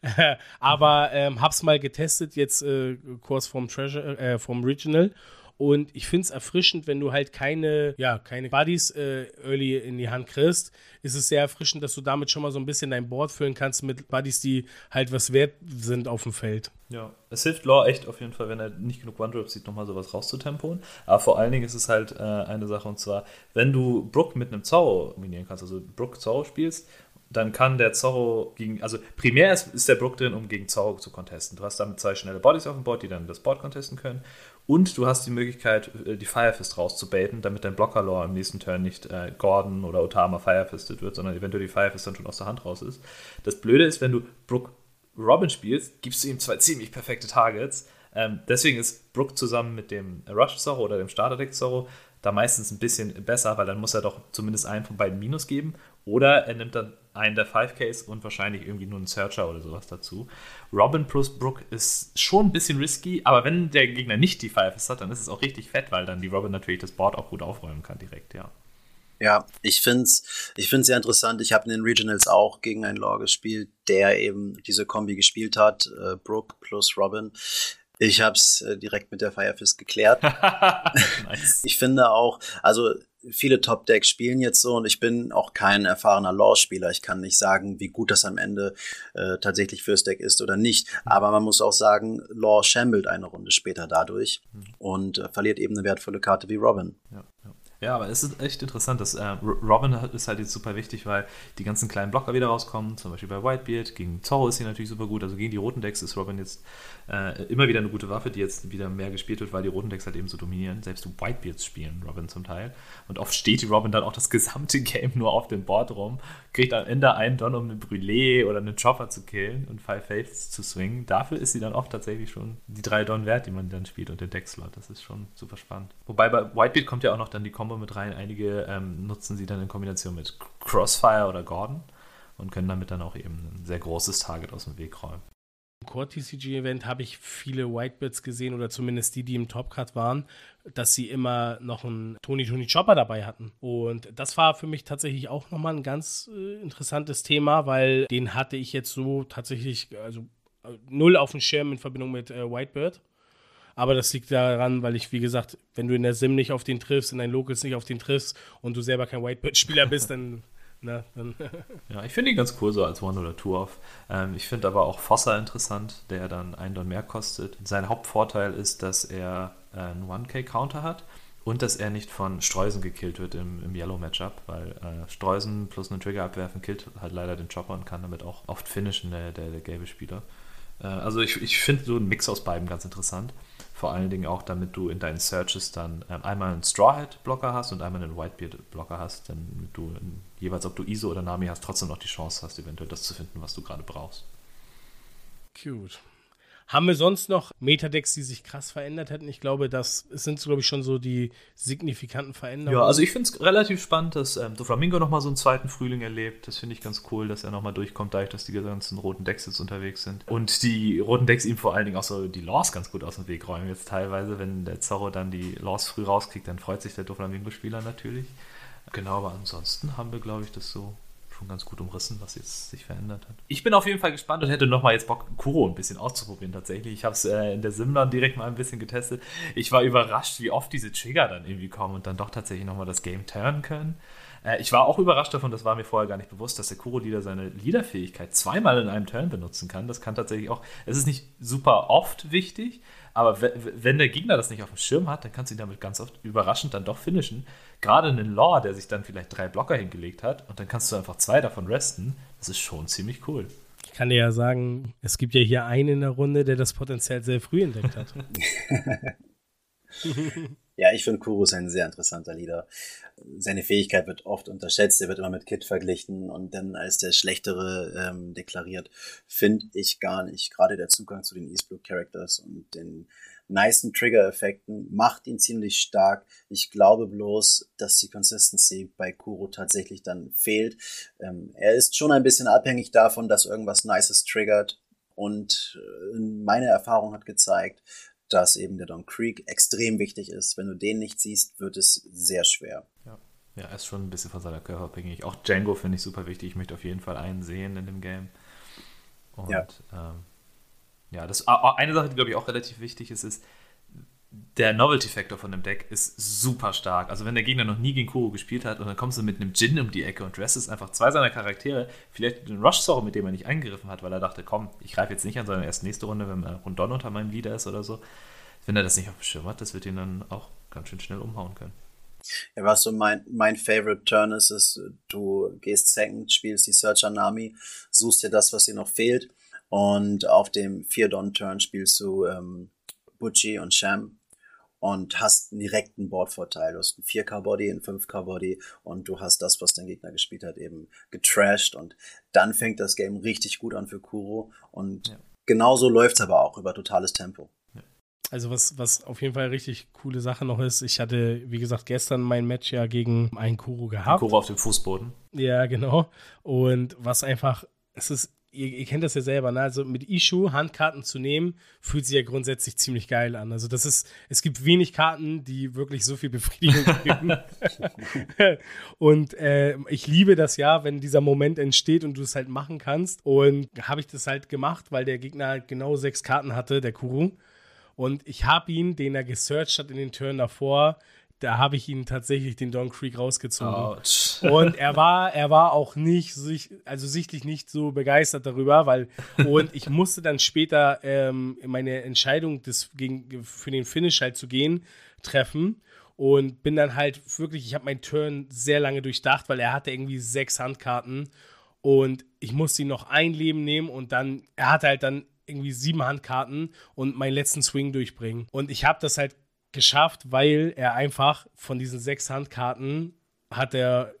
Aber ähm, hab's mal getestet, jetzt äh, Kurs vom Treasure, äh, vom Regional. Und ich finde es erfrischend, wenn du halt keine, ja, keine Buddies äh, early in die Hand kriegst, ist es sehr erfrischend, dass du damit schon mal so ein bisschen dein Board füllen kannst mit Buddies, die halt was wert sind auf dem Feld. Ja, es hilft Law echt auf jeden Fall, wenn er nicht genug One-Drops sieht, nochmal sowas rauszutempoen. Aber vor allen Dingen ist es halt äh, eine Sache, und zwar, wenn du Brook mit einem Zau kombinieren kannst, also Brook Zau spielst, dann kann der Zorro gegen, also primär ist, ist der Brook drin, um gegen Zorro zu contesten. Du hast damit zwei schnelle Bodies auf dem Board, die dann das Board contesten können. Und du hast die Möglichkeit, äh, die Firefist rauszubaiten, damit dein Blocker-Lore im nächsten Turn nicht äh, Gordon oder Otama Firefisted wird, sondern eventuell die Firefist dann schon aus der Hand raus ist. Das Blöde ist, wenn du Brook Robin spielst, gibst du ihm zwei ziemlich perfekte Targets. Ähm, deswegen ist Brook zusammen mit dem Rush Zorro oder dem Starter Deck Zorro da meistens ein bisschen besser, weil dann muss er doch zumindest einen von beiden Minus geben. Oder er nimmt dann einen der 5Ks und wahrscheinlich irgendwie nur einen Searcher oder sowas dazu. Robin plus Brook ist schon ein bisschen risky, aber wenn der Gegner nicht die 5 hat, dann ist es auch richtig fett, weil dann die Robin natürlich das Board auch gut aufräumen kann direkt, ja. Ja, ich finde es ich find's sehr interessant. Ich habe in den Regionals auch gegen einen Law gespielt, der eben diese Kombi gespielt hat, äh, Brook plus Robin. Ich habe es äh, direkt mit der Firefist geklärt. nice. Ich finde auch, also viele Top-Decks spielen jetzt so und ich bin auch kein erfahrener Law-Spieler. Ich kann nicht sagen, wie gut das am Ende äh, tatsächlich fürs Deck ist oder nicht. Aber man muss auch sagen, Law shambelt eine Runde später dadurch mhm. und äh, verliert eben eine wertvolle Karte wie Robin. Ja, ja. Ja, aber es ist echt interessant, dass äh, Robin ist halt jetzt super wichtig, weil die ganzen kleinen Blocker wieder rauskommen, zum Beispiel bei Whitebeard. Gegen Zorro ist sie natürlich super gut, also gegen die roten Decks ist Robin jetzt äh, immer wieder eine gute Waffe, die jetzt wieder mehr gespielt wird, weil die roten Decks halt eben so dominieren. Selbst Whitebeards spielen Robin zum Teil. Und oft steht die Robin dann auch das gesamte Game nur auf dem Board rum, kriegt am Ende einen Don, um eine Brûlée oder einen Chopper zu killen und Five Faiths zu swingen. Dafür ist sie dann oft tatsächlich schon die drei Don wert, die man dann spielt und den Deckslot. Das ist schon super spannend. Wobei bei Whitebeard kommt ja auch noch dann die Combo mit rein. Einige ähm, nutzen sie dann in Kombination mit Crossfire oder Gordon und können damit dann auch eben ein sehr großes Target aus dem Weg räumen. Im Core TCG Event habe ich viele Whitebirds gesehen oder zumindest die, die im Topcut waren, dass sie immer noch einen Tony Tony Chopper dabei hatten. Und das war für mich tatsächlich auch nochmal ein ganz äh, interessantes Thema, weil den hatte ich jetzt so tatsächlich, also äh, null auf dem Schirm in Verbindung mit äh, Whitebird. Aber das liegt daran, weil ich, wie gesagt, wenn du in der Sim nicht auf den triffst, in deinen Locals nicht auf den triffst und du selber kein Whitebird-Spieler bist, dann na, dann ja, ich finde ihn ganz cool so als One- oder Two-Off. Ähm, ich finde aber auch Fossa interessant, der dann einen Don mehr kostet. Sein Hauptvorteil ist, dass er äh, einen 1K-Counter hat und dass er nicht von Streusen gekillt wird im, im Yellow-Matchup, weil äh, Streusen plus einen Trigger abwerfen killt halt leider den Chopper und kann damit auch oft finishen, der, der, der gelbe Spieler. Äh, also ich, ich finde so einen Mix aus beiden ganz interessant. Vor allen Dingen auch, damit du in deinen Searches dann ähm, einmal einen Strawhead-Blocker hast und einmal einen Whitebeard-Blocker hast, damit du jeweils, ob du ISO oder Nami hast, trotzdem noch die Chance hast, eventuell das zu finden, was du gerade brauchst. Cute. Haben wir sonst noch Metadecks, die sich krass verändert hätten? Ich glaube, das sind, glaube ich, schon so die signifikanten Veränderungen. Ja, also ich finde es relativ spannend, dass ähm, Doflamingo nochmal so einen zweiten Frühling erlebt. Das finde ich ganz cool, dass er nochmal durchkommt, dadurch, dass die ganzen roten Decks jetzt unterwegs sind. Und die roten Decks ihm vor allen Dingen auch so die Laws ganz gut aus dem Weg räumen. Jetzt teilweise, wenn der Zorro dann die Laws früh rauskriegt, dann freut sich der Doflamingo-Spieler natürlich. Genau, aber ansonsten haben wir, glaube ich, das so schon ganz gut umrissen, was jetzt sich verändert hat. Ich bin auf jeden Fall gespannt und hätte nochmal jetzt Bock, Kuro ein bisschen auszuprobieren tatsächlich. Ich habe es äh, in der Simlan direkt mal ein bisschen getestet. Ich war überrascht, wie oft diese Trigger dann irgendwie kommen und dann doch tatsächlich nochmal das Game turnen können. Äh, ich war auch überrascht davon, das war mir vorher gar nicht bewusst, dass der Kuro-Leader seine Leader-Fähigkeit zweimal in einem Turn benutzen kann. Das kann tatsächlich auch, es ist nicht super oft wichtig, aber wenn der Gegner das nicht auf dem Schirm hat, dann kannst du ihn damit ganz oft überraschend dann doch finishen. Gerade einen Law, der sich dann vielleicht drei Blocker hingelegt hat und dann kannst du einfach zwei davon resten, das ist schon ziemlich cool. Ich kann dir ja sagen, es gibt ja hier einen in der Runde, der das Potenzial sehr früh entdeckt hat. Ja, ich finde Kurus ein sehr interessanter Leader. Seine Fähigkeit wird oft unterschätzt, er wird immer mit Kid verglichen und dann als der Schlechtere ähm, deklariert. Finde ich gar nicht. Gerade der Zugang zu den East Blue Characters und den nicen Trigger-Effekten macht ihn ziemlich stark. Ich glaube bloß, dass die Consistency bei Kuro tatsächlich dann fehlt. Ähm, er ist schon ein bisschen abhängig davon, dass irgendwas Nices triggert. Und äh, meine Erfahrung hat gezeigt, dass eben der Don Creek extrem wichtig ist. Wenn du den nicht siehst, wird es sehr schwer. Ja. Ja, er ist schon ein bisschen von seiner Körper abhängig. Auch Django finde ich super wichtig. Ich möchte auf jeden Fall einen sehen in dem Game. Und ja, ähm, ja das, eine Sache, die glaube ich auch relativ wichtig ist, ist, der Novelty-Factor von dem Deck ist super stark. Also wenn der Gegner noch nie gegen Kuro gespielt hat und dann kommst du mit einem Jin um die Ecke und dressest einfach zwei seiner Charaktere, vielleicht den Rush Sorrow, mit dem er nicht eingegriffen hat, weil er dachte, komm, ich greife jetzt nicht an, sondern erst nächste Runde, wenn Rundon unter meinem Leader ist oder so. Wenn er das nicht auf dem Schirm hat, das wird ihn dann auch ganz schön schnell umhauen können. Ja, was so mein, mein Favorite Turn ist, ist, du gehst Second, spielst die Searcher Nami, suchst dir das, was dir noch fehlt und auf dem Vier-Don-Turn spielst du ähm, Butchie und Sham und hast einen direkten Boardvorteil. Du hast einen 4K-Body, einen 5K-Body und du hast das, was dein Gegner gespielt hat, eben getrashed und dann fängt das Game richtig gut an für Kuro und ja. genauso läuft's aber auch über totales Tempo. Also was, was auf jeden Fall richtig coole Sache noch ist, ich hatte, wie gesagt, gestern mein Match ja gegen einen Kuro gehabt. Kuro auf dem Fußboden. Ja, genau. Und was einfach, es ist ihr, ihr, kennt das ja selber, ne? Also mit Ishu Handkarten zu nehmen, fühlt sich ja grundsätzlich ziemlich geil an. Also das ist, es gibt wenig Karten, die wirklich so viel Befriedigung geben. und äh, ich liebe das ja, wenn dieser Moment entsteht und du es halt machen kannst. Und habe ich das halt gemacht, weil der Gegner halt genau sechs Karten hatte, der Kuru. Und ich habe ihn, den er gesearched hat in den Turn davor, da habe ich ihn tatsächlich den Don Creek rausgezogen. Ouch. Und er war, er war auch nicht, also sichtlich nicht so begeistert darüber, weil, und ich musste dann später ähm, meine Entscheidung des, gegen, für den Finish halt zu gehen, treffen. Und bin dann halt wirklich, ich habe meinen Turn sehr lange durchdacht, weil er hatte irgendwie sechs Handkarten. Und ich musste ihn noch ein Leben nehmen und dann, er hatte halt dann irgendwie sieben Handkarten und meinen letzten Swing durchbringen. Und ich habe das halt geschafft, weil er einfach von diesen sechs Handkarten hat er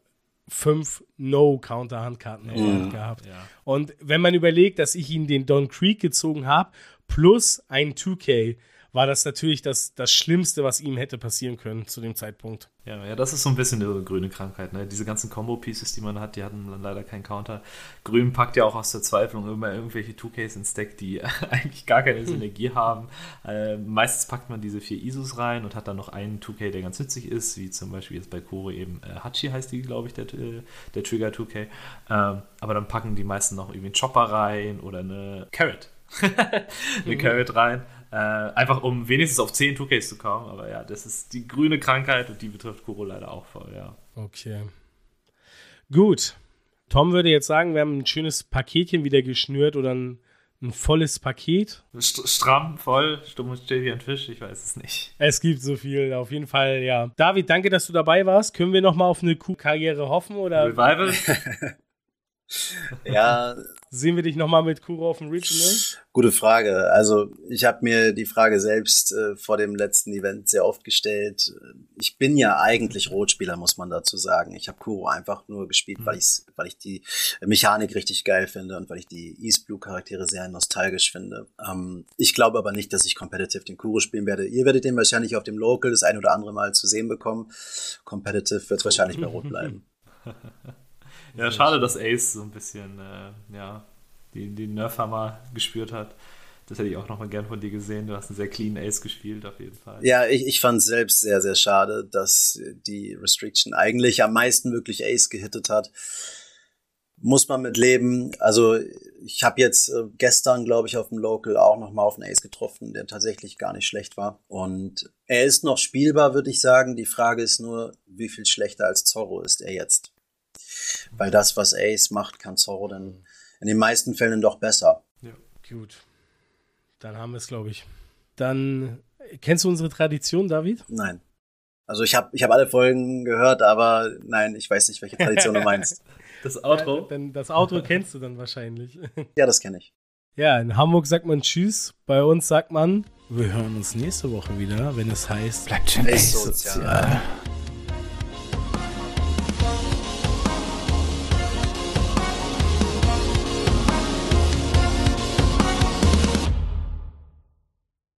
fünf No-Counter-Handkarten ja. gehabt. Ja. Und wenn man überlegt, dass ich ihn den Don Creek gezogen habe, plus ein 2K, war das natürlich das, das Schlimmste, was ihm hätte passieren können zu dem Zeitpunkt. Ja, ja, das ist so ein bisschen eine grüne Krankheit. Ne? Diese ganzen Combo-Pieces, die man hat, die hatten dann leider keinen Counter. Grün packt ja auch aus der Zweiflung immer irgendwelche 2Ks ins Deck, die eigentlich gar keine Synergie haben. Äh, meistens packt man diese vier Isus rein und hat dann noch einen 2K, der ganz nützlich ist, wie zum Beispiel jetzt bei Koro eben äh, Hachi heißt die, glaube ich, der, äh, der Trigger 2K. Ähm, aber dann packen die meisten noch irgendwie einen Chopper rein oder eine Carrot. eine Carrot rein. Äh, einfach um wenigstens auf 10 2Ks zu kommen. Aber ja, das ist die grüne Krankheit und die betrifft Kuro leider auch voll, ja. Okay. Gut. Tom würde jetzt sagen, wir haben ein schönes Paketchen wieder geschnürt oder ein, ein volles Paket. Stramm, voll, stumm und still wie ein Fisch, ich weiß es nicht. Es gibt so viel, auf jeden Fall, ja. David, danke, dass du dabei warst. Können wir nochmal auf eine Kuh-Karriere hoffen? Oder? Revival? ja, Sehen wir dich nochmal mit Kuro auf dem Regional? Gute Frage. Also ich habe mir die Frage selbst äh, vor dem letzten Event sehr oft gestellt. Ich bin ja eigentlich Rotspieler, muss man dazu sagen. Ich habe Kuro einfach nur gespielt, mhm. weil, ich's, weil ich die Mechanik richtig geil finde und weil ich die East Blue Charaktere sehr nostalgisch finde. Ähm, ich glaube aber nicht, dass ich competitive den Kuro spielen werde. Ihr werdet den wahrscheinlich auf dem Local das ein oder andere Mal zu sehen bekommen. Competitive wird wahrscheinlich bei Rot bleiben. Ja, schade, dass Ace so ein bisschen, äh, ja, den, den Nerfhammer gespürt hat. Das hätte ich auch nochmal gern von dir gesehen. Du hast einen sehr clean Ace gespielt, auf jeden Fall. Ja, ich, ich fand es selbst sehr, sehr schade, dass die Restriction eigentlich am meisten wirklich Ace gehittet hat. Muss man mit leben. Also ich habe jetzt äh, gestern, glaube ich, auf dem Local auch nochmal auf einen Ace getroffen, der tatsächlich gar nicht schlecht war. Und er ist noch spielbar, würde ich sagen. Die Frage ist nur, wie viel schlechter als Zorro ist er jetzt? Weil das, was Ace macht, kann Zorro dann in den meisten Fällen doch besser. Ja, gut. Dann haben wir es, glaube ich. Dann kennst du unsere Tradition, David? Nein. Also ich habe ich hab alle Folgen gehört, aber nein, ich weiß nicht, welche Tradition du meinst. Das Outro? Ja, denn das Outro kennst du dann wahrscheinlich. Ja, das kenne ich. Ja, in Hamburg sagt man Tschüss, bei uns sagt man, wir hören uns nächste Woche wieder, wenn es heißt, bleibt schön sozial. sozial.